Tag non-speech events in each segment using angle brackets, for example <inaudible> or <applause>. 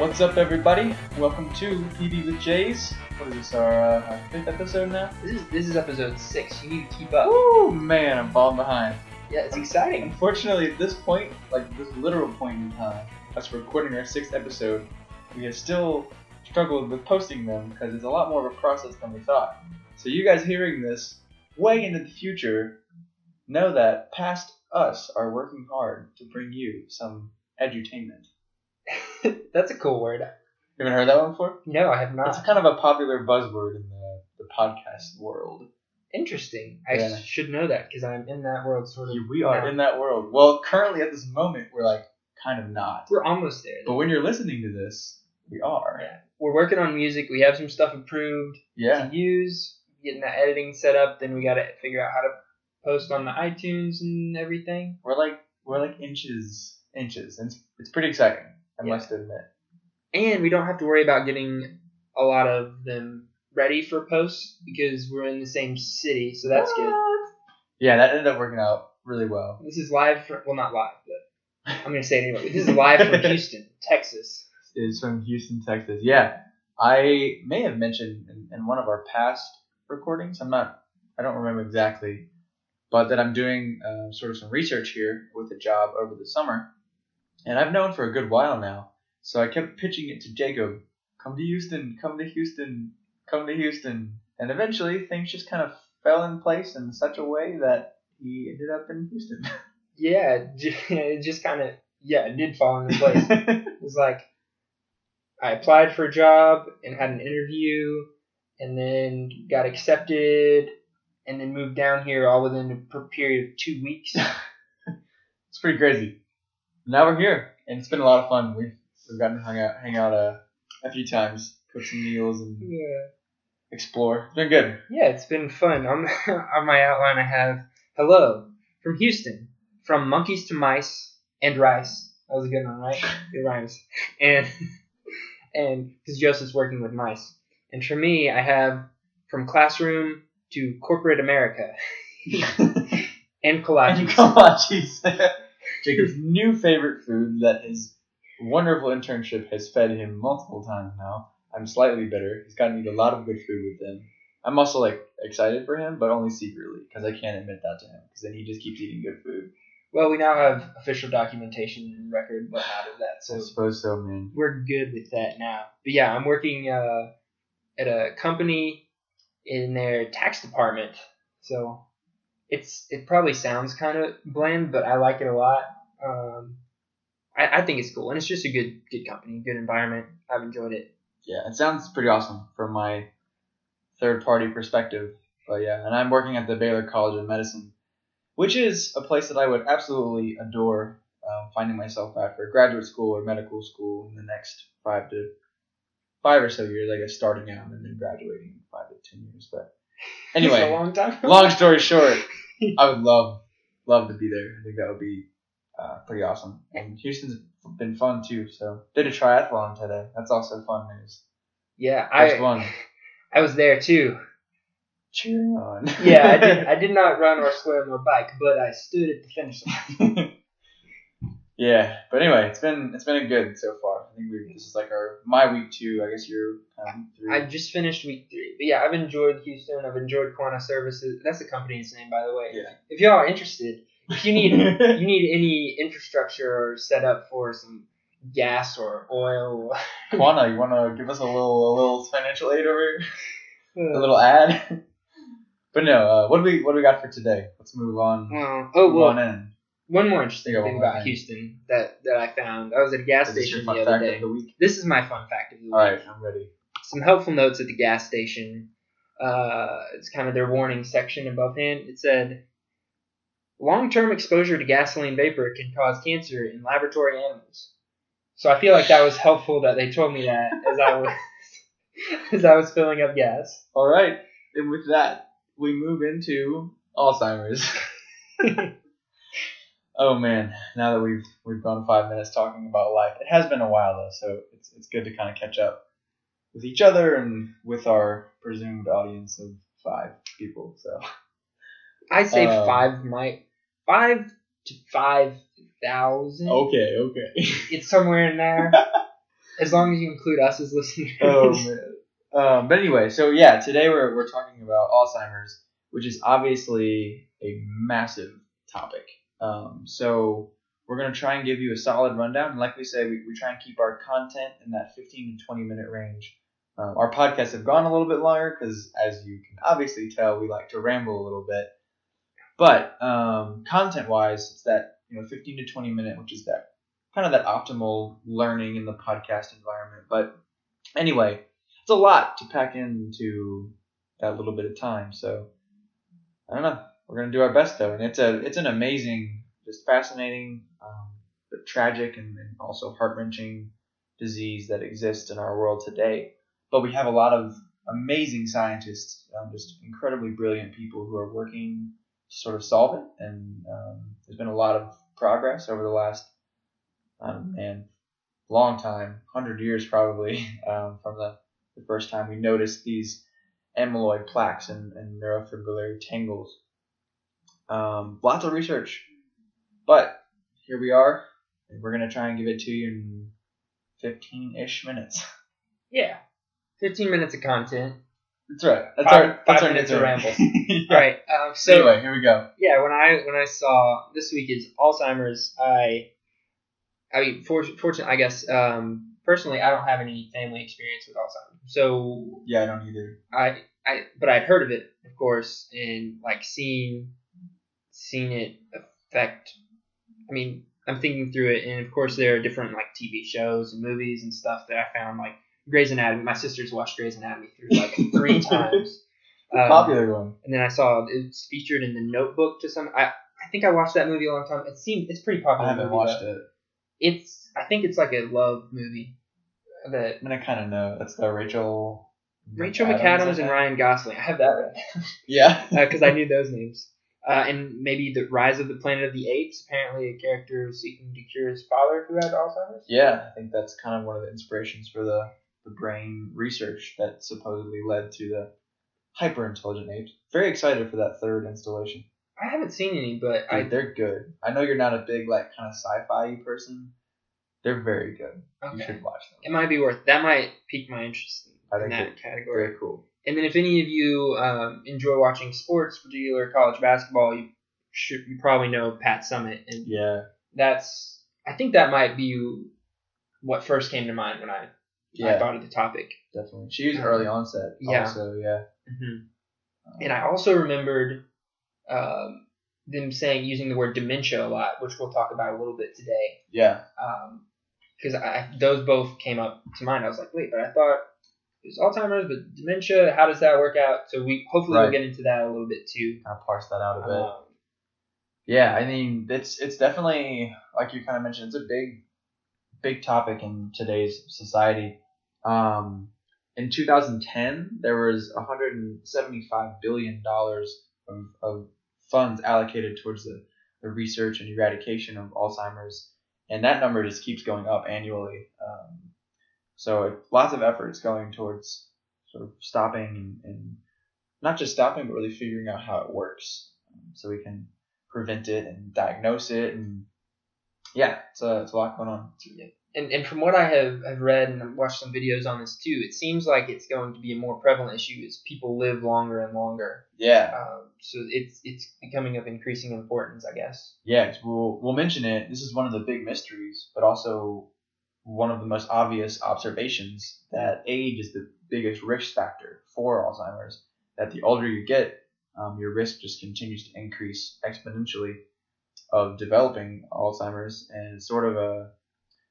What's up, everybody? Welcome to PB with Jays. What is this, our, uh, our fifth episode now? This is this is episode six. You need to keep up. Woo, man, I'm falling behind. Yeah, it's exciting. Unfortunately, at this point, like this literal point in time, us recording our sixth episode, we have still struggled with posting them because it's a lot more of a process than we thought. So you guys hearing this way into the future know that past us are working hard to bring you some edutainment. <laughs> That's a cool word. You haven't heard that one before? No, I have not. It's kind of a popular buzzword in the, the podcast world. Interesting. I Yeah. should know that because I'm in that world sort of. We are now. in that world. Well, currently at this moment, we're like kind of not. We're almost there. But when you're listening to this, we are. Yeah. We're working on music. We have some stuff approved Yeah. to use. Getting that editing set up. Then we got to figure out how to post on the iTunes and everything. We're like we're like inches inches, and it's, it's pretty exciting. I Yeah. must admit. And we don't have to worry about getting a lot of them ready for posts because we're in the same city, so that's good. Yeah, that ended up working out really well. This is live from well, not live, but I'm gonna say it anyway. This is live from <laughs> Houston, Texas. Is from Houston, Texas. Yeah, I may have mentioned in, in one of our past recordings. I'm not. I don't remember exactly, but that I'm doing uh, sort of some research here with a job over the summer, and I've known for a good while now. So I kept pitching it to Jacob. Come to Houston. Come to Houston. Come to Houston. And eventually things just kind of fell in place in such a way that he ended up in Houston. <laughs> Yeah, it <laughs> just kind of yeah, it did fall into place. <laughs> It was like I applied for a job and had an interview, and then got accepted, and then moved down here all within a period of two weeks. it's pretty crazy. Now we're here, and it's been a lot of fun. We've we've gotten to hang out, hang out a, a few times, cook some meals, and Yeah, explore. It's been good. yeah, it's been fun. On <laughs> on my outline, I have hello from Houston, from monkeys to mice and rice. That was a good one, right? <laughs> It rhymes. And <laughs> and because Joseph's working with mice, and for me, I have from classroom to corporate America and and collages. kolaches. Jacob's new favorite food that his wonderful internship has fed him multiple times now. I'm slightly bitter. He's gotten to eat a lot of good food with him. I'm also like excited for him, but only secretly because I can't admit that to him because then he just keeps eating good food. Well, we now have official documentation and record whatnot of that, I so suppose so, man. we're good with that now. But yeah, I'm working uh, at a company in their tax department, so it's it probably sounds kind of bland, but I like it a lot. Um, I, I think it's cool, and it's just a good good company, good environment. I've enjoyed it. Yeah, it sounds pretty awesome from my third party perspective. But yeah, and I'm working at the Baylor College of Medicine, which is a place that I would absolutely adore um, finding myself at for graduate school or medical school in the next five to five or so years. I guess starting out and then graduating in five to ten years. But <laughs> anyway, long long story short, <laughs> I would love love to be there. I think that would be uh, pretty awesome. And Houston's been fun too. So did a triathlon today. That's also fun news. yeah, First I one. <laughs> I was there too. Cheering on. Yeah, I did. <laughs> I did not run or swim or bike, but I stood at the finish line. <laughs> yeah, but anyway, it's been it's been a good so far. I think we this is like our my week two. I guess you're um, three. I just finished week three, but yeah, I've enjoyed Houston. I've enjoyed Quanta Services. That's the company's name, by the way. Yeah. If y'all are interested, if you need <laughs> you need any infrastructure or set up for some gas or oil, Quanta, you want to give us a little a little financial aid over here? a uh, little ad. <laughs> but no, uh, what do we what do we got for today? Let's move on. well, oh move well, on in. One more interesting thing about thing. Houston that that I found. I was at a gas this station the other day. of the week? This is my fun fact of the week. All right, I'm ready. some helpful notes at the gas station. Uh, it's kind of their warning section above hand. It said, "Long-term exposure to gasoline vapor can cause cancer in laboratory animals." So I feel like that was helpful that they told me that as I was <laughs> as I was filling up gas. All right, and with that, we move into Alzheimer's. <laughs> oh man, now that we've we've gone five minutes talking about life, it has been a while though, so it's it's good to kind of catch up with each other and with our presumed audience of five people. So I say Um, five might five to five thousand. okay, okay. It's somewhere in there. <laughs> As long as you include us as listeners. oh man. Um, but anyway, so yeah, today we're we're talking about Alzheimer's, which is obviously a massive topic. Um, so we're gonna try and give you a solid rundown, and like we say, we, we try and keep our content in that 15 to 20 minute range. Um, our podcasts have gone a little bit longer because, as you can obviously tell, we like to ramble a little bit. But um, content-wise, it's that you know 15 to 20 minute, which is that kind of that optimal learning in the podcast environment. But anyway, it's a lot to pack into that little bit of time. So I don't know. We're gonna do our best though, and it's a it's an amazing, just fascinating, um, but tragic and, and also heart wrenching disease that exists in our world today. But we have a lot of amazing scientists, um, just incredibly brilliant people who are working to sort of solve it. And um, there's been a lot of progress over the last, um, man, long time, hundred years probably, <laughs> um, from the, the first time we noticed these amyloid plaques and, and neurofibrillary tangles. Um, lots of research, but here we are, we're gonna try and give it to you in 15-ish minutes. <laughs> Yeah. 15 minutes of content. That's right. That's Five- our that's five our minutes of ramble. <laughs> Yeah. All right. Um, so anyway, here we go. yeah, when I when I saw this week is Alzheimer's, I I mean, for, fortunately, I guess um, personally, I don't have any family experience with Alzheimer's, so Yeah, I don't either. I I but I'd heard of it, of course, and like seen seen it affect. I mean, I'm thinking through it, and of course, there are different like TV shows and movies and stuff that I found like Grey's Anatomy. My sister's watched Grey's Anatomy through like three <laughs> times. Um, Popular one. and then I saw it's featured in the Notebook to some. I I think I watched that movie a long time. It seemed it's pretty popular. I haven't movie, watched it. It's I think it's like a love movie that I mean, I kind of know. That's the Rachel. Rachel McAdams, McAdams and. Ryan Gosling. I have that right Yeah. <laughs> because I knew those names. Uh, and maybe the Rise of the Planet of the Apes. Apparently, a character seeking to cure his father who had Alzheimer's. Yeah, I think that's kind of one of the inspirations for the, the brain research that supposedly led to the hyper intelligent apes. Very excited for that third installation. I haven't seen any, but Dude, I they're good. I know you're not a big like kind of sci-fi person. They're very good. You should watch them. It might be worth. That might pique my interest I in think that category. very cool. And then if any of you um, enjoy watching sports, particular college basketball, you should you probably know Pat Summitt, and Yeah. that's I think that might be what first came to mind when I, I thought of the topic. Definitely. She was early onset. Yeah. Also, yeah. hmm And I also remembered um, them saying using the word dementia a lot, which we'll talk about a little bit today. Yeah. Because I those both came up to mind. I was like, wait, but I thought it was Alzheimer's, but dementia. How does that work out? So we hopefully we'll get into that a little bit too. Kind of parse that out a bit. Um, Yeah, I mean, it's it's definitely like you kind of mentioned, it's a big, big topic in today's society. Um, in 2010, there was 175 billion dollars of, of funds allocated towards the, the research and eradication of Alzheimer's, and that number just keeps going up annually. Um, so it, lots of efforts going towards sort of stopping and, and not just stopping, but really figuring out how it works, um, so we can prevent it and diagnose it and yeah it's a, it's a lot going on Yeah. and, and from what I have, have read and watched some videos on this too, it seems like it's going to be a more prevalent issue as people live longer and longer. yeah Um, so it's it's becoming of increasing importance, I guess. yeah we'll we'll mention it this is one of the big mysteries but also one of the most obvious observations that age is the biggest risk factor for alzheimer's that the older you get um, your risk just continues to increase exponentially of developing alzheimer's and sort of a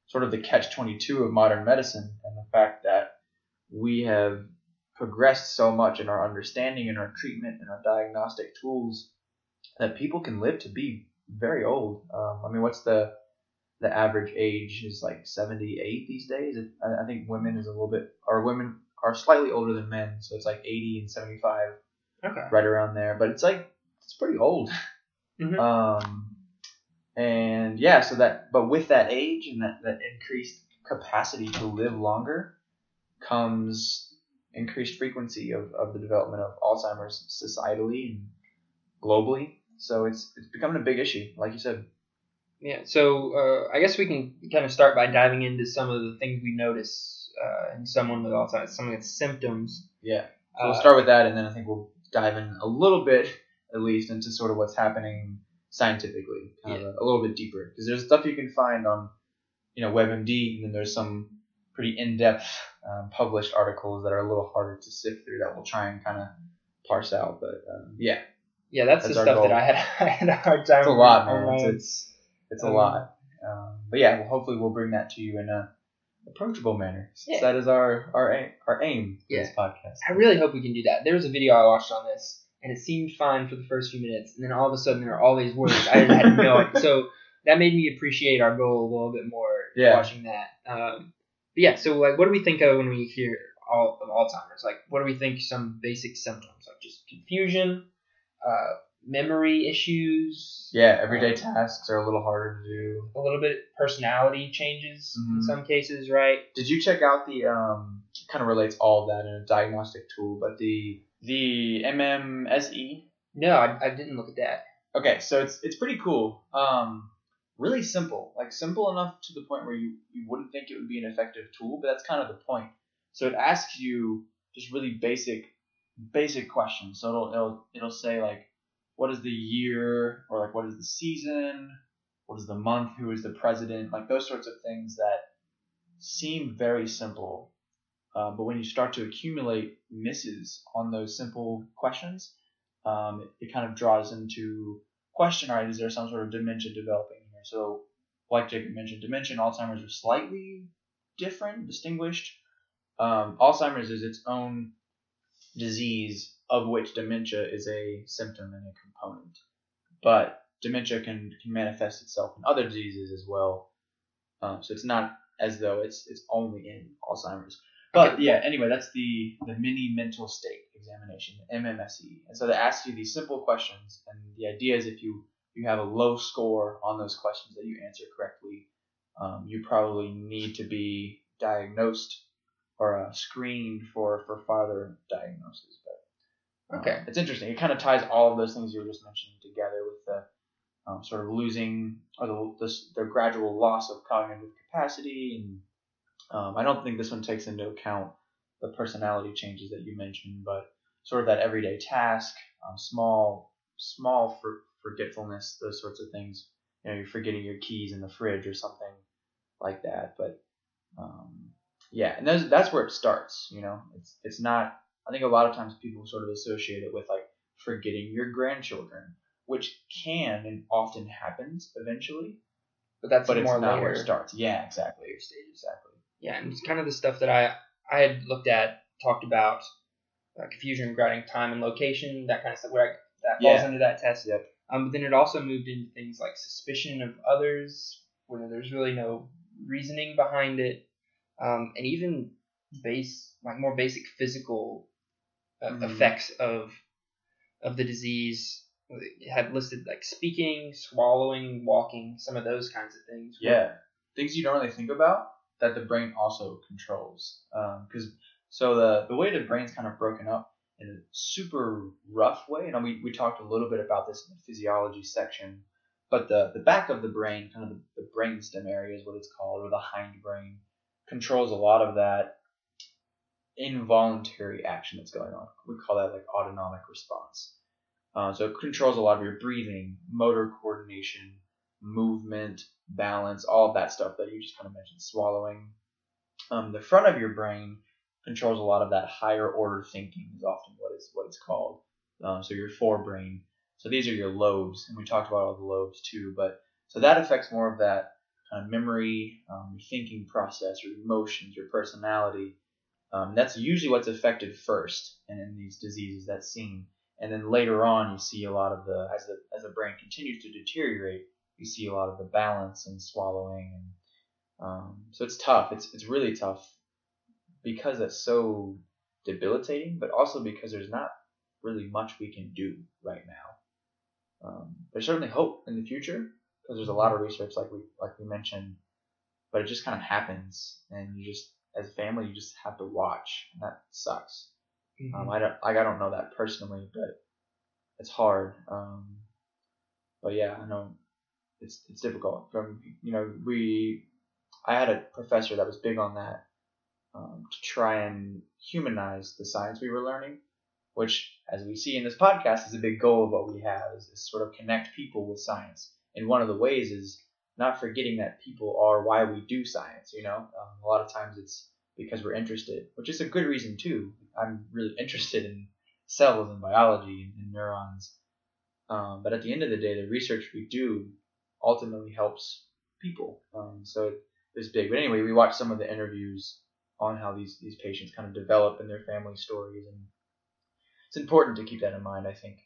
sort of the catch 22 of modern medicine and the fact that we have progressed so much in our understanding and our treatment and our diagnostic tools that people can live to be very old. Um, I mean, what's the the average age is like 78 these days. I, I think women is a little bit, or women are slightly older than men, so it's like 80 and 75, Okay. right around there. But it's like it's pretty old. <laughs> Mhm. Um, and yeah, so that, but with that age and that, that increased capacity to live longer comes increased frequency of, of the development of Alzheimer's societally and globally. So it's it's becoming a big issue, like you said. Yeah. So uh, I guess we can kind of start by diving into some of the things we notice uh, in someone with Alzheimer's, some of the symptoms. Yeah. So Uh, we'll start with that, and then I think we'll dive in a little bit, at least, into sort of what's happening scientifically, kind of a, a little bit deeper, because there's stuff you can find on, you know, WebMD, and then there's some pretty in-depth um, published articles that are a little harder to sift through that we'll try and kind of parse out. But um, yeah, Yeah, that's, That's the stuff goal. that I had <laughs> I had a hard time. it's a lot, man. It's it's, it's a Um, lot. Um, but yeah, well, hopefully we'll bring that to you in a approachable manner. since Yeah. That is our our aim, our aim for Yeah. this podcast. I really hope we can do that. There was a video I watched on this, and it seemed fine for the first few minutes, and then all of a sudden there are all these words I had no <laughs> idea. So that made me appreciate our goal a little bit more Yeah. watching that. Um, but yeah, so like, what do we think of when we hear all of Alzheimer's? Like, what do we think some basic symptoms like just confusion, uh, memory issues, Yeah, everyday tasks are a little harder to do. a little bit personality changes in Mhm. some cases, right? Did you check out the um kind of relates all of that in a diagnostic tool, but the the MMSE? No, I, I didn't look at that. Okay, so it's it's pretty cool. Um really simple. Like simple enough to the point where you, you wouldn't think it would be an effective tool, but that's kind of the point. So it asks you just really basic basic questions. So it'll it'll it'll say like what is the year or like what is the season? What is the month? Who is the president? Like those sorts of things that seem very simple. Uh, but when you start to accumulate misses on those simple questions, um, it, it kind of draws into question, right, is there some sort of dementia developing here? So, like Jacob mentioned, dementia and Alzheimer's are slightly different, distinguished. Um, Alzheimer's is its own disease of which dementia is a symptom and a component. But dementia can, can manifest itself in other diseases as well. Um, so it's not as though it's it's only in Alzheimer's. But yeah, anyway, that's the the mini mental state examination, MMSE. And so they ask you these simple questions, and the idea is if you you have a low score on those questions that you answer correctly, um, you probably need to be diagnosed or uh, screened for for farther diagnosis. Um, Okay. it's interesting. It kind of ties all of those things you were just mentioning together with the um, sort of losing or the, the the gradual loss of cognitive capacity and um, I don't think this one takes into account the personality changes that you mentioned, but sort of that everyday task, um, small, small for, forgetfulness, those sorts of things. You know, you're forgetting your keys in the fridge or something like that. But um, yeah, and those, that's where it starts. You know, it's it's not. I think a lot of times people sort of associate it with like forgetting your grandchildren, which can and often happens eventually, But that's but it's more not later. where it starts. Yeah, exactly. stages. Exactly. Yeah, and it's kind of the stuff that I I had looked at, talked about, uh, confusion regarding time and location, that kind of stuff. Where I, that falls Yeah. into that test. Yep. Um, but then it also moved into things like suspicion of others, where there's really no reasoning behind it, um, and even base like more basic physical uh, Mhm. effects of of the disease. It had listed like speaking, swallowing, walking, some of those kinds of things. Yeah, things you don't really think about that the brain also controls. Because so the the way the brain's kind of broken up in a super rough way, and we we talked a little bit about this in the physiology section, but the the back of the brain, kind of the, the brainstem area is what it's called, or the hindbrain, controls a lot of that involuntary action that's going on. We call that like autonomic response. Uh, so it controls a lot of your breathing, motor coordination, movement, balance, all of that stuff that you just kind of mentioned, swallowing. Um, the front of your brain controls a lot of that higher order thinking is often what is what it's called. Um, so your forebrain. So these are your lobes, and we talked about all the lobes too. But so that affects more of that kind of memory, um, your thinking process, your emotions, your personality. Um, that's usually what's affected first, and in these diseases that's seen. And then later on, you see a lot of the as the as the brain continues to deteriorate, you see a lot of the balance and swallowing, and um, so it's tough. It's it's really tough because it's so debilitating, but also because there's not really much we can do right now. Um, there's certainly hope in the future because there's a lot of research, like we like we mentioned, but it just kind of happens, and you just as family you just have to watch, and that sucks. Mhm. Um, I don't like I don't know that personally, but it's hard. Um, but yeah, I know it's it's difficult. From you know we, I had a professor that was big on that um, to try and humanize the science we were learning, which, as we see in this podcast, is a big goal of what we have is, is sort of connect people with science. And one of the ways is not forgetting that people are why we do science. You know, um, a lot of times it's because we're interested, which is a good reason too. I'm really interested in cells and biology and, neurons. Um, but at the end of the day, the research we do ultimately helps people. Um, so it, it's big. But anyway, we watched some of the interviews on how these these patients kind of develop and their family stories, and it's important to keep that in mind. I think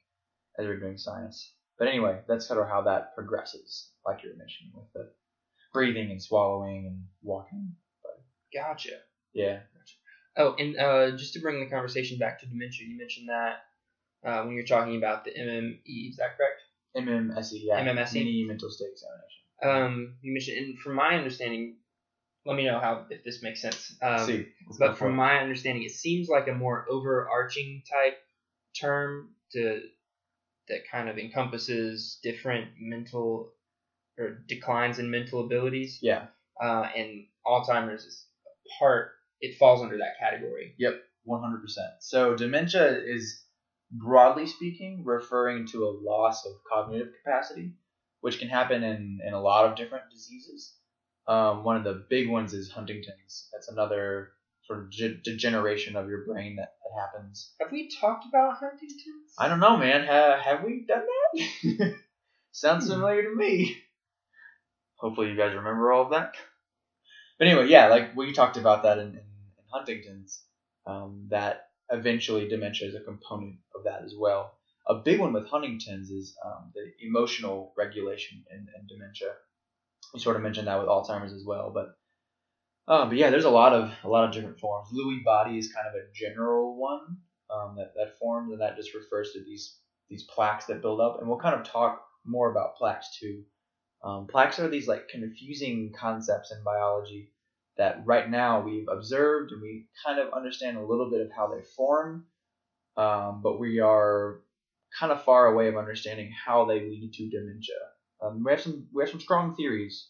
as we're doing science. But anyway, that's kind of how that progresses, like you were mentioning with the breathing and swallowing and walking. But Gotcha. yeah, Oh, and uh, just to bring the conversation back to dementia, you mentioned that uh, when you're talking about the MME, is that correct? MMSE, yeah, MMSE? mini mental state examination. Um, you mentioned, and from my understanding, let me know how if this makes sense. Um, See, But from my understanding, it seems like a more overarching type term to that kind of encompasses different mental or declines in mental abilities. yeah, Uh, and Alzheimer's is part. It falls under that category. Yep, 100%. So dementia is broadly speaking referring to a loss of cognitive capacity, which can happen in, in a lot of different diseases. Um, one of the big ones is Huntington's. That's another sort of ge- degeneration of your brain that, that happens. Have we talked about Huntington's? I don't know, man. Ha- have we done that? <laughs> Sounds familiar to me. Hopefully, you guys remember all of that. But anyway, yeah, like we talked about that in, in, in Huntington's, um, that eventually dementia is a component of that as well. A big one with Huntington's is um, the emotional regulation in, in dementia. We sort of mentioned that with Alzheimer's as well, but uh, but yeah, there's a lot of a lot of different forms. Lewy body is kind of a general one um, that that forms, and that just refers to these these plaques that build up. And we'll kind of talk more about plaques too. Um, plaques are these like confusing concepts in biology that right now we've observed and we kind of understand a little bit of how they form, um, but we are kind of far away of understanding how they lead to dementia. Um, we have some we have some strong theories,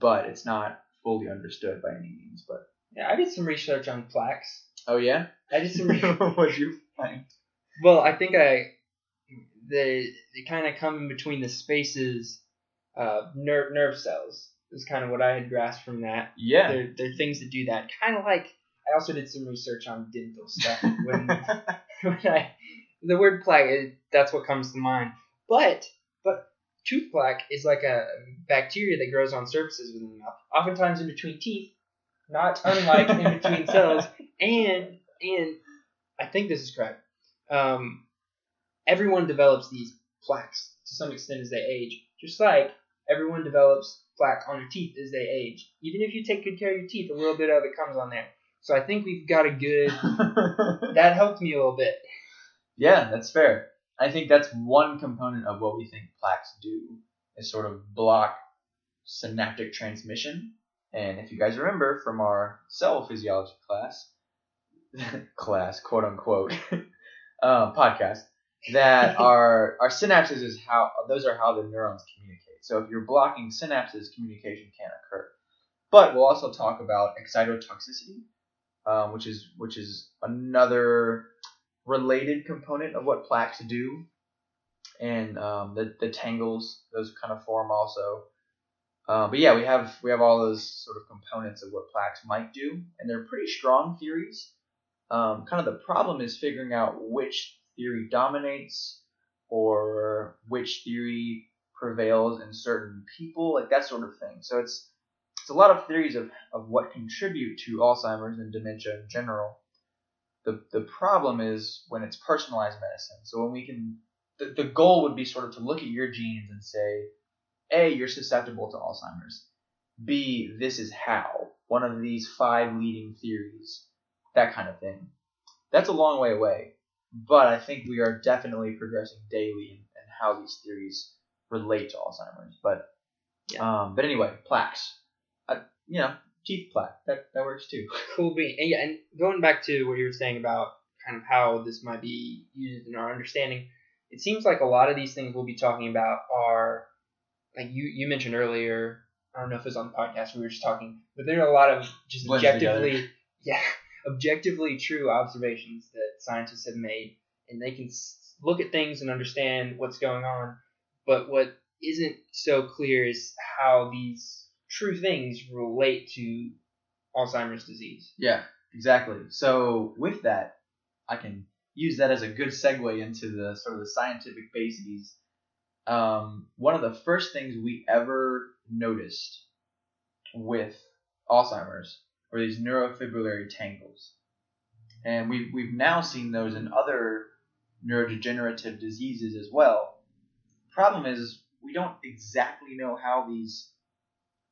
but it's not fully understood by any means. But Yeah, I did some research on plaques. oh yeah, I did some. Re- <laughs> what'd you find? well, I think I they they kind of come in between the spaces. Uh, nerve nerve cells is kind of what I had grasped from that. Yeah. They're, they're things that do that. Kind of like I also did some research on dental stuff when <laughs> <laughs> when I the word plaque it, that's what comes to mind. But tooth plaque is like a bacteria that grows on surfaces within the mouth, oftentimes in between teeth, not unlike in between <laughs> cells. And and I think this is correct. Um, everyone develops these plaques to some extent as they age, just like everyone develops plaque on their teeth as they age. Even if you take good care of your teeth, a little bit of it comes on there. So I think we've got a good. <laughs> That helped me a little bit. yeah, that's fair. I think that's one component of what we think plaques do is sort of block synaptic transmission. And if you guys remember from our cell physiology class, <laughs> class quote unquote, um, <laughs> podcast, that <laughs> our our synapses is how those are how the neurons communicate. So if you're blocking synapses, communication can't occur. But we'll also talk about excitotoxicity, um, which is which is another related component of what plaques do, and um, the the tangles those kind of form also. Uh, but yeah, we have we have all those sort of components of what plaques might do, and they're pretty strong theories. Um, kind of the problem is figuring out which theory dominates or which theory prevails in certain people, like that sort of thing. So it's it's a lot of theories of, of what contribute to Alzheimer's and dementia in general. The the problem is when it's personalized medicine. So when we can the, the goal would be sort of to look at your genes and say, A, you're susceptible to Alzheimer's. B, this is how. One of these five leading theories. That kind of thing. That's a long way away. But I think we are definitely progressing daily in, in how these theories relate to Alzheimer's. But um, but anyway, plaques. I, you know, teeth plaque. That that works too. <laughs> Cool bean. And yeah, and going back to what you were saying about kind of how this might be used in our understanding, it seems like a lot of these things we'll be talking about are like you you mentioned earlier. I don't know if it was on the podcast we were just talking, but there are a lot of just objectively, <laughs> yeah, objectively true observations that scientists have made, and they can look at things and understand what's going on. But what isn't so clear is how these true things relate to Alzheimer's disease. Yeah, exactly. So with that, I can use that as a good segue into the sort of the scientific bases. Um, one of the first things we ever noticed with Alzheimer's were these neurofibrillary tangles, and we've we've now seen those in other neurodegenerative diseases as well. Problem is, we don't exactly know how these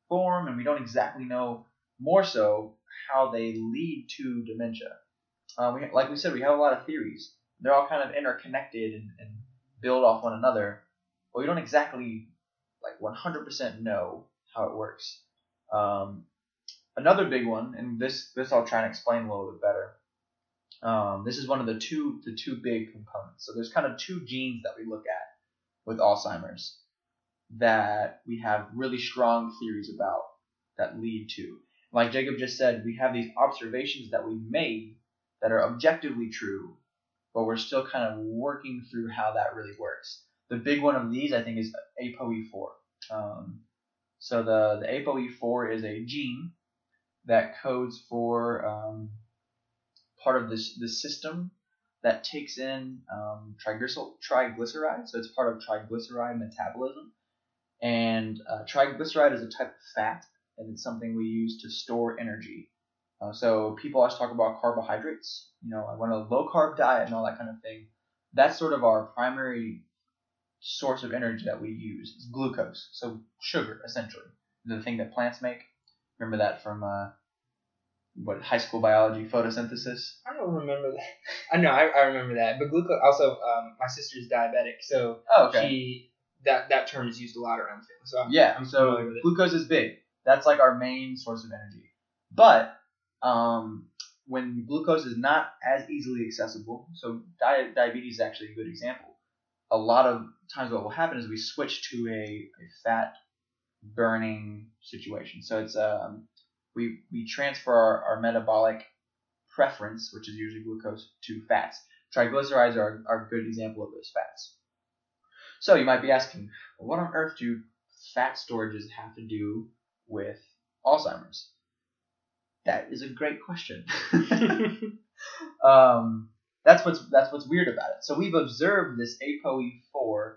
form, and we don't exactly know more so how they lead to dementia. Uh, we, like we said, we have a lot of theories. They're all kind of interconnected and, and build off one another, but we don't exactly like 100% know how it works. Um, another big one, and this this I'll try and explain a little bit better. Um, this is one of the two the two big components. So there's kind of two genes that we look at with Alzheimer's that we have really strong theories about that lead to. Like Jacob just said, we have these observations that we made that are objectively true, but we're still kind of working through how that really works. The big one of these, I think, is ApoE4. Um, so the, the ApoE4 is a gene that codes for um, part of this, this system that takes in um, triglycer- triglyceride. So it's part of triglyceride metabolism. And uh, triglyceride is a type of fat, and it's something we use to store energy. Uh, so people always talk about carbohydrates. You know, I want a low carb diet and all that kind of thing. That's sort of our primary source of energy that we use. It's glucose, so sugar essentially, the thing that plants make. Remember that from uh, what high school biology, photosynthesis. I don't remember that. <laughs> I know I, I remember that, but glucose. Also, um, my sister's diabetic, so Oh, okay. she that that term is used a lot around family. So I'm, Yeah, I'm so familiar with it. glucose is big. That's like our main source of energy. But um, when glucose is not as easily accessible, so di- diabetes is actually a good example. A lot of times, what will happen is we switch to a, a fat burning situation. So it's um, we we transfer our, our metabolic preference, which is usually glucose, to fats. Triglycerides are, are a good example of those fats. So you might be asking, well, what on earth do fat storages have to do with Alzheimer's? That is a great question. <laughs> <laughs> um, that's what's that's what's weird about it. So we've observed this ApoE4.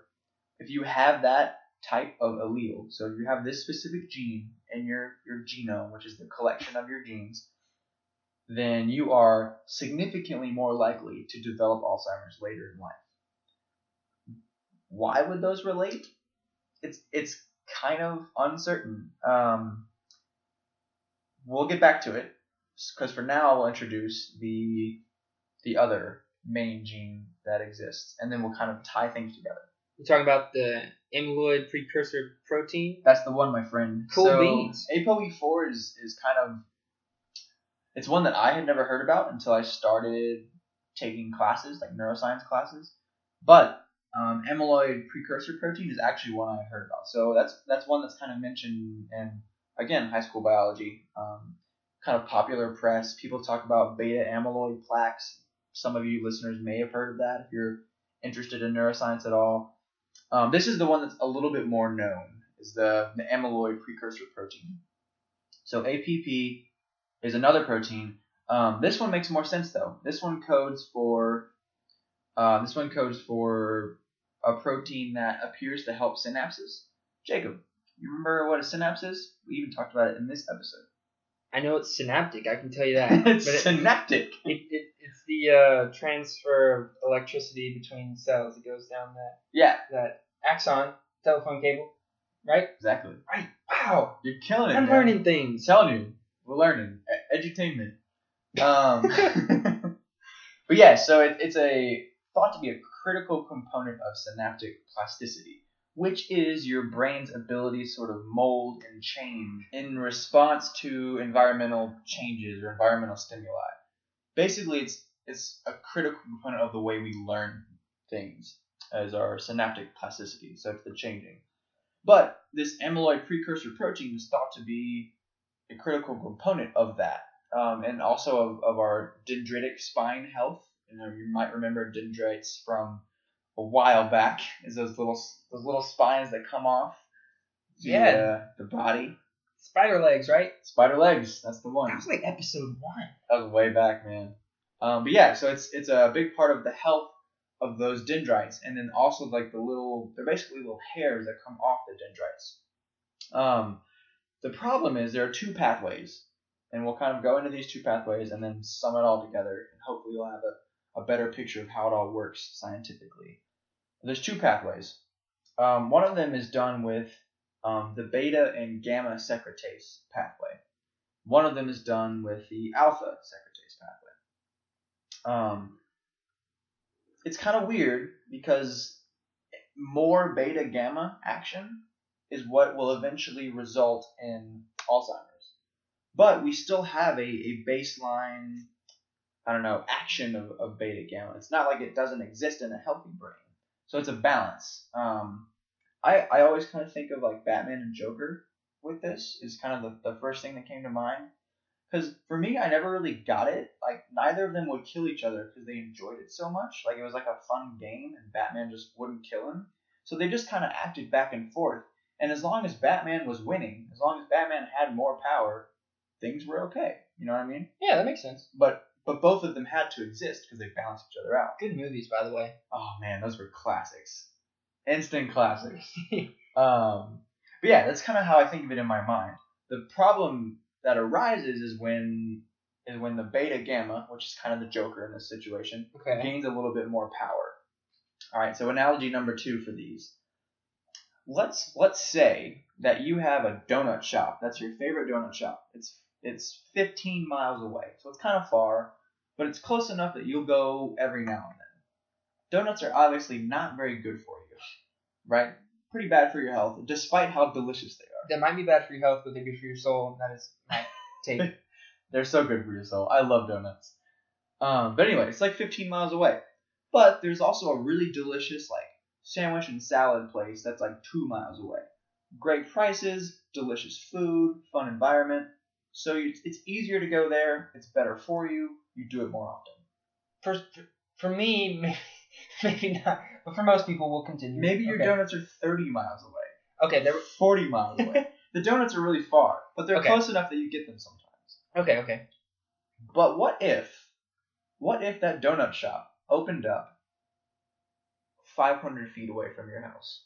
If you have that type of allele, so if you have this specific gene in your your genome, which is the collection of your genes, then you are significantly more likely to develop Alzheimer's later in life. Why would those relate? It's it's kind of uncertain. Um, we'll get back to it because for now I'll introduce the the other main gene that exists, and then we'll kind of tie things together. We're talking about the amyloid precursor protein. That's the one, my friend. Cool so, beans. ApoE4 is is kind of it's one that I had never heard about until I started taking classes, like neuroscience classes. But um, amyloid precursor protein is actually one I heard about. So that's that's one that's kind of mentioned in again high school biology, um, kind of popular press. People talk about beta amyloid plaques. Some of you listeners may have heard of that if you're interested in neuroscience at all. Um, this is the one that's a little bit more known, is the, the amyloid precursor protein. So APP is another protein. Um, this one makes more sense though. This one codes for uh, this one codes for a protein that appears to help synapses. Jacob, you remember what a synapse is? We even talked about it in this episode. I know it's synaptic. I can tell you <laughs> that. it's but it, synaptic. it, it, it's the uh, transfer of electricity between cells. It goes down that Yeah, that axon telephone cable, right? exactly. Right. Wow. You're killing it. I'm man. learning I'm things. telling you, we're learning. Edutainment. Um, <laughs> but yeah, so it, it's a thought to be a critical component of synaptic plasticity, which is your brain's ability to sort of mold and change in response to environmental changes or environmental stimuli. Basically, it's it's a critical component of the way we learn things as our synaptic plasticity. So it's the changing. But this amyloid precursor protein is thought to be a critical component of that, um, and also of, of our dendritic spine health. You know, you might remember dendrites from a while back, is those little those little spines that come off the, Yeah. uh, the body. Spider legs, right? Spider legs, that's the one. That was like episode one. That was way back, man. Um, but yeah, so it's it's a big part of the health of those dendrites, and then also like the little they're basically little hairs that come off the dendrites. Um, the problem is there are two pathways, and we'll kind of go into these two pathways and then sum it all together, and hopefully you'll have a, a better picture of how it all works scientifically. There's two pathways. Um, one of them is done with um, the beta and gamma secretase pathway. One of them is done with the alpha secretase pathway. Um, it's kind of weird because more beta gamma action is what will eventually result in Alzheimer's. But we still have a, a baseline, I don't know, action of, of beta gamma. It's not like it doesn't exist in a healthy brain. So it's a balance. Um, I, I always kind of think of like Batman and Joker with this is kind of the, the first thing that came to mind. Because for me, I never really got it. Like neither of them would kill each other because they enjoyed it so much. Like it was like a fun game, and Batman just wouldn't kill him. So they just kind of acted back and forth. And as long as Batman was winning, as long as Batman had more power, things were okay. You know what I mean? Yeah, that makes sense. But but both of them had to exist because they balanced each other out. Good movies, by the way. Oh man, those were classics, instant classics. <laughs> Um, but yeah, that's kind of how I think of it in my mind. The problem that arises is when is when the beta gamma, which is kind of the Joker in this situation, okay. gains a little bit more power. All right, so analogy number two for these. Let's let's say that you have a donut shop. That's your favorite donut shop. It's it's 15 miles away, so it's kind of far, but it's close enough that you'll go every now and then. Donuts are obviously not very good for you, right? Pretty bad for your health, despite how delicious they are. That might be bad for your health, but they're good for your soul. That is my <laughs> take. They're so good for your soul. I love donuts. Um, but anyway, it's like 15 miles away. But there's also a really delicious like sandwich and salad place that's like two miles away. Great prices, delicious food, fun environment. So you, it's easier to go there. It's better for you. You do it more often. for for me, <laughs> maybe, maybe not, but for most people, we'll continue. Maybe your okay. donuts are 30 miles away, Okay, they're 40 miles away. <laughs> the donuts are really far, but they're Okay. close enough that you get them sometimes. Okay, okay. But what if, what if that donut shop opened up 500 feet away from your house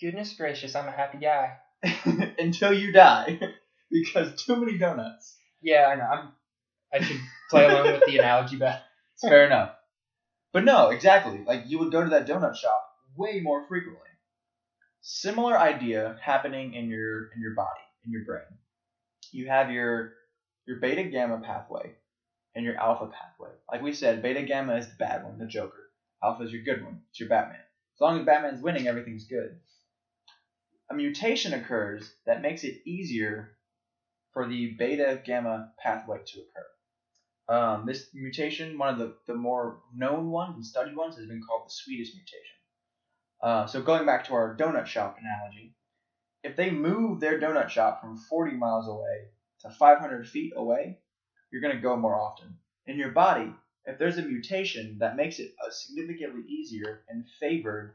Goodness gracious, I'm a happy guy. <laughs> until you die because too many donuts? Yeah, I know. I'm. I should play along with the analogy, but It's fair enough. But no, exactly. Like you would go to that donut shop way more frequently. Similar idea happening in your in your body, in your brain. You have your your beta gamma pathway and your alpha pathway. Like we said, beta gamma is the bad one, the Joker. Alpha is your good one. It's your Batman. As long as Batman's winning, everything's good. A mutation occurs that makes it easier for the beta gamma pathway to occur. Um, this mutation, one of the, the more known ones and studied ones, has been called the Swedish mutation. Uh, so going back to our donut shop analogy, if they move their donut shop from 40 miles away to 500 feet away, you're going to go more often. In your body, if there's a mutation that makes it uh, significantly easier and favored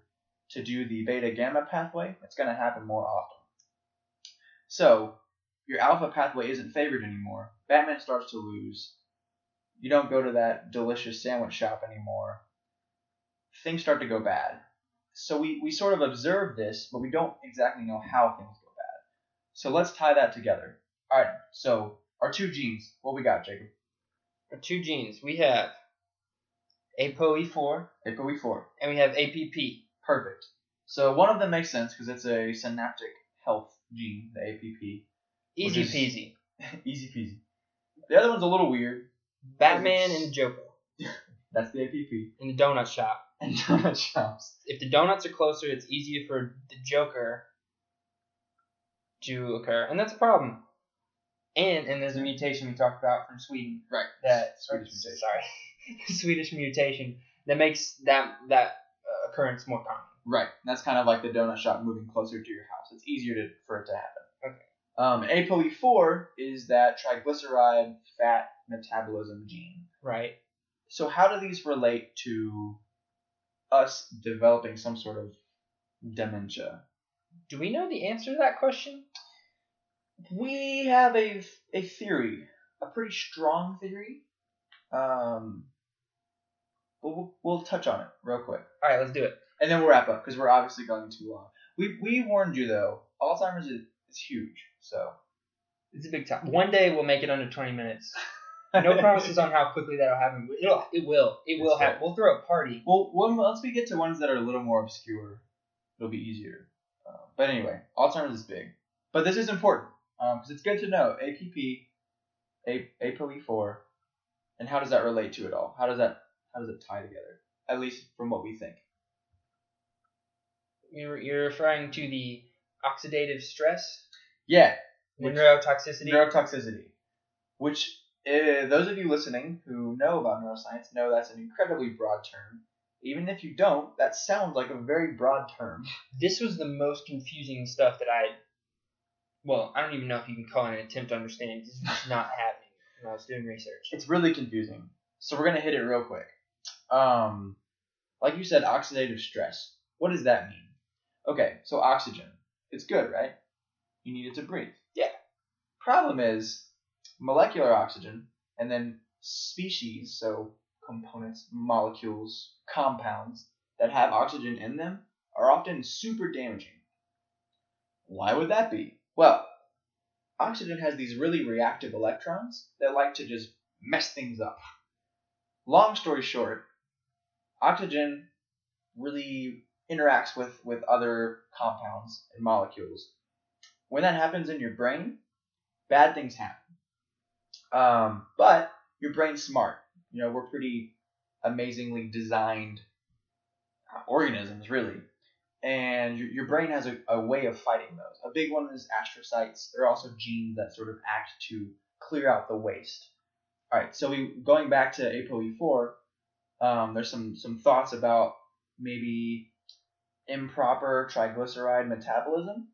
to do the beta gamma pathway, it's going to happen more often. So, your alpha pathway isn't favored anymore. Batman starts to lose. You don't go to that delicious sandwich shop anymore. Things start to go bad. So we, we sort of observe this, but we don't exactly know how things go bad. So let's tie that together. Alright, so our two genes. What we got, Jacob? Our two genes, we have ApoE4 ApoE4. and we have APP. Perfect. So one of them makes sense because it's a synaptic health gene, the APP. Easy is- peasy. <laughs> Easy peasy. The other one's a little weird. Batman and Joker <laughs> That's the APP. in the donut shop. And donut shops. If the donuts are closer, it's easier for the Joker to occur, and that's a problem. And and there's a mutation we talked about from Sweden Right. that Swedish or- mutation. Sorry, <laughs> Swedish mutation that makes that that uh, occurrence more common. Right. That's kind of like the donut shop moving closer to your house. It's easier to, for it to happen. Um, ApoE4 is that triglyceride fat metabolism gene. Right. So how do these relate to us developing some sort of dementia? Do we know the answer to that question? We have a, a theory, a pretty strong theory. Um, we'll, we'll, we'll touch on it real quick. All right, let's do it. And then we'll wrap up because we're obviously going too long. We, we warned you though, Alzheimer's is, is huge. So It's a big time. One day we'll make it under 20 minutes. <laughs> No promises on how quickly that'll happen. but It'll, it will. It will It's happen. We'll throw a party. Well, when, once we get to ones that are a little more obscure, it'll be easier. Uh, but anyway, Alzheimer's is big. But this is important because it's good to know APP, A, ApoE4, and how does that relate to it all? How does that how does it tie together? At least from what we think. You're, you're referring to the oxidative stress, Yeah, Which- neurotoxicity. neurotoxicity, which uh, those of you listening who know about neuroscience know that's an incredibly broad term. Even if you don't, that sounds like a very broad term. this was the most confusing stuff that I. Well, I don't even know if you can call it an attempt to understand. This is just not <laughs> happening when I was doing research. It's really confusing. So we're gonna hit it real quick. Um, like you said, oxidative stress. What does that mean? Okay, so oxygen. It's good, right? You need it to breathe. Yeah. Problem is molecular oxygen and then species, so components, molecules, compounds that have oxygen in them are often super damaging. Why would that be? Well, oxygen has these really reactive electrons that like to just mess things up. Long story short, oxygen really interacts with, with other compounds and molecules. When that happens in your brain, bad things happen. Um, but your brain's smart. You know, we're pretty amazingly designed organisms, really. And your, your brain has a, a way of fighting those. A big one is astrocytes. There are also genes that sort of act to clear out the waste. All right, so we going back to ApoE4, um, there's some some thoughts about maybe improper triglyceride metabolism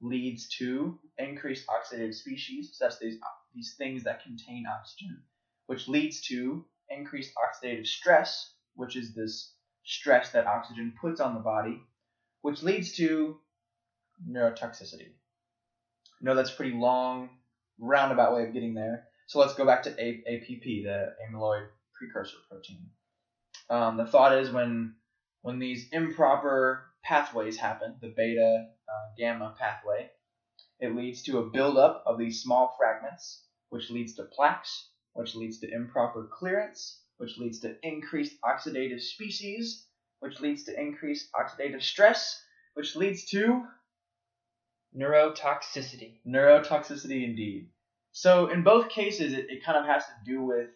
leads to increased oxidative species, such as these these things that contain oxygen, which leads to increased oxidative stress, which is this stress that oxygen puts on the body, which leads to neurotoxicity. No, that's a pretty long, roundabout way of getting there. So let's go back to A- APP, the amyloid precursor protein. Um, the thought is when when these improper pathways happen, the beta uh, gamma pathway, it leads to a buildup of these small fragments, which leads to plaques, which leads to improper clearance, which leads to increased oxidative species, which leads to increased oxidative stress, which leads to Neurotoxicity. neurotoxicity indeed. So in both cases, it, it kind of has to do with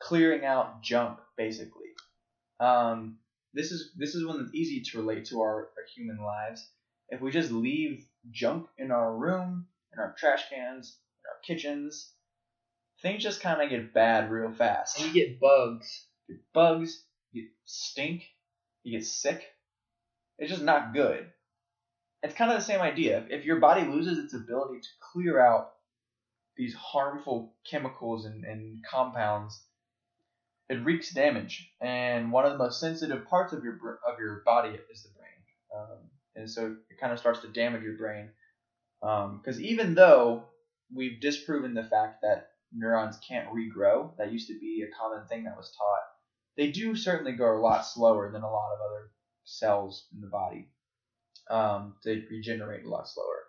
clearing out junk, basically. Um, this is this is one that's easy to relate to our, our human lives. If we just leave junk in our room, in our trash cans, in our kitchens, things just kind of get bad real fast. And you get bugs. You get bugs, you get stink, you get sick. It's just not good. It's kind of the same idea. If your body loses its ability to clear out these harmful chemicals and, and compounds, it wreaks damage. And one of the most sensitive parts of your of your body is the brain. Um, and so it kind of starts to damage your brain. Because even though we've disproven the fact that neurons can't regrow, that used to be a common thing that was taught they do certainly grow a lot slower than a lot of other cells in the body. Um, they regenerate a lot slower.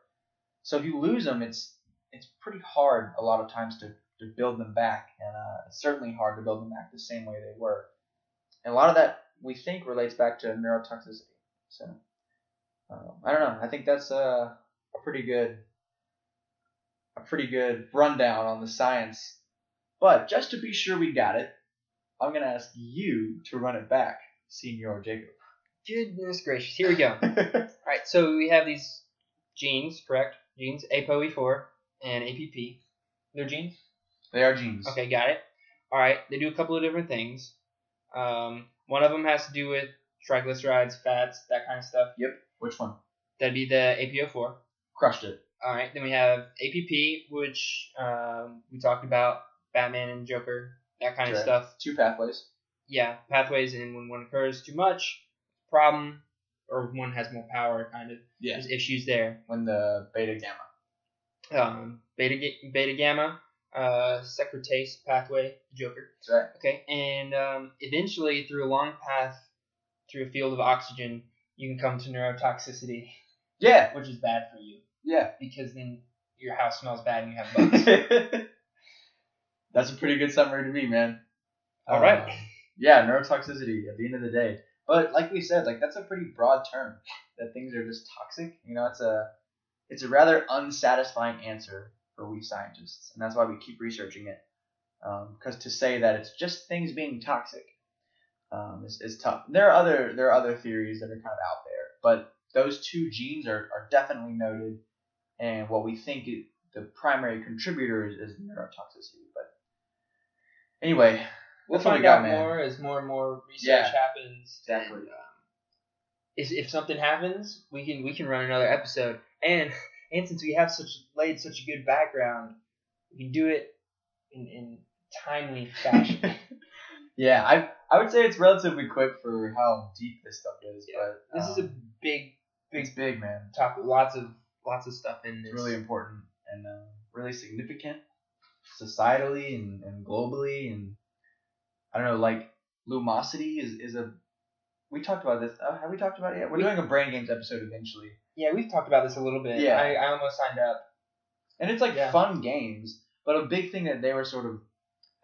So if you lose them, it's it's pretty hard a lot of times to, to build them back, and uh, it's certainly hard to build them back the same way they were. And a lot of that we think relates back to neurotoxicity. So um, I don't know. I think that's a, a pretty good a pretty good rundown on the science. But just to be sure we got it, I'm gonna ask you to run it back, Senior Jacob. Goodness gracious. Here we go. <laughs> All right, so we have these genes, correct? Genes, ApoE4 and APP. They're genes? They are genes. Okay, got it. All right, they do a couple of different things. Um, one of them has to do with triglycerides, fats, that kind of stuff. Yep. Which one? That'd be the APO4. Crushed it. All right. Then we have APP, which um, we talked about, Batman and Joker, that kind of Right. stuff. Two pathways. Yeah, pathways, and when one occurs too much, problem, or one has more power, kind of. Yeah. There's issues there. When the beta gamma. Um, beta beta gamma, uh, secretase pathway, Joker. That's right. Okay, and um, eventually through a long path, through a field of oxygen, you can come to neurotoxicity, Yeah. which is bad for you Yeah. because then your house smells bad and you have bugs. <laughs> That's a pretty good summary to me, man. All right. Uh, yeah, neurotoxicity at the end of the day. But like we said, like that's a pretty broad term. That things are just toxic. You know, it's a it's a rather unsatisfying answer for we scientists, and that's why we keep researching it. Because to say that it's just things being toxic um, is, is tough. There are other there are other theories that are kind of out there, but those two genes are, are definitely noted, and what we think it, the primary contributor is, is neurotoxicity. But anyway, We'll what we find got, out man. more as more and more research Yeah. happens. Exactly. And, um, is if something happens, we can we can run another episode. And <laughs> and since we have such laid such a good background, we can do it in, in timely fashion. <laughs> yeah, I I would say it's relatively quick for how deep this stuff is, Yeah. but this is a big, big it's big, man. topic. Lots of lots of stuff in this. It's really important and uh, really significant societally and, and globally, and I don't know, like lumosity is is a. We talked about this. Uh, have we talked about it yet? We're We- doing a brain games episode eventually, Yeah, we've talked about this a little bit. Yeah. I, I almost signed up. and it's like Yeah. fun games. But a big thing that they were sort of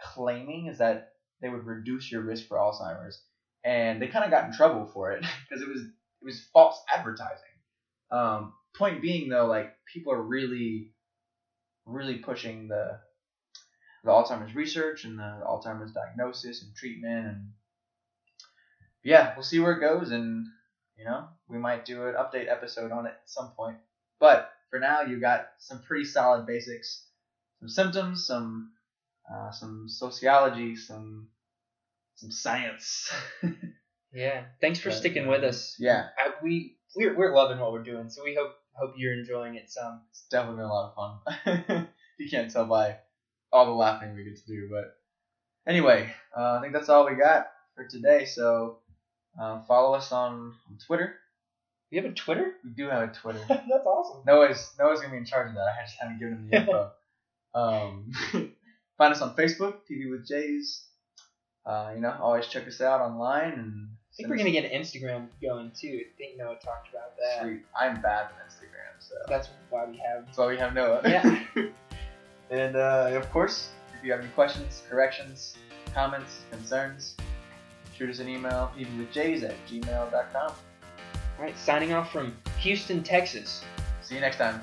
claiming is that they would reduce your risk for Alzheimer's, and they kind of got in trouble for it <laughs> because it was it was false advertising. Um, point being though, like people are really, really pushing the the Alzheimer's research and the Alzheimer's diagnosis and treatment, and yeah, we'll see where it goes, and you know we might do an update episode on it at some point. But for now, you got some pretty solid basics, some symptoms, some uh, some sociology, some some science. <laughs> Yeah. Thanks for But, sticking uh, with us. yeah, I, we we're, we're loving what we're doing, so we hope hope you're enjoying it some. it's definitely been a lot of fun. <laughs> you can't tell by all the laughing we get to do, but anyway, uh, I think that's all we got for today. So uh, follow us on, on Twitter. You have a Twitter? We do have a Twitter. <laughs> That's awesome. Noah's Noah's gonna be in charge of that. I just haven't given him the info. <laughs> um, <laughs> find us on Facebook, TV with Jays. Uh, you know, always check us out online and. I think we're gonna get an Instagram going too. I think Noah talked about that. Sweet. I'm bad with Instagram, so That's why we have. that's why we have Noah. Yeah. and uh, of course, if you have any questions, corrections, comments, concerns, shoot us an email, tvwithjays at gmail.com. All right, signing off from Houston, Texas. See you next time.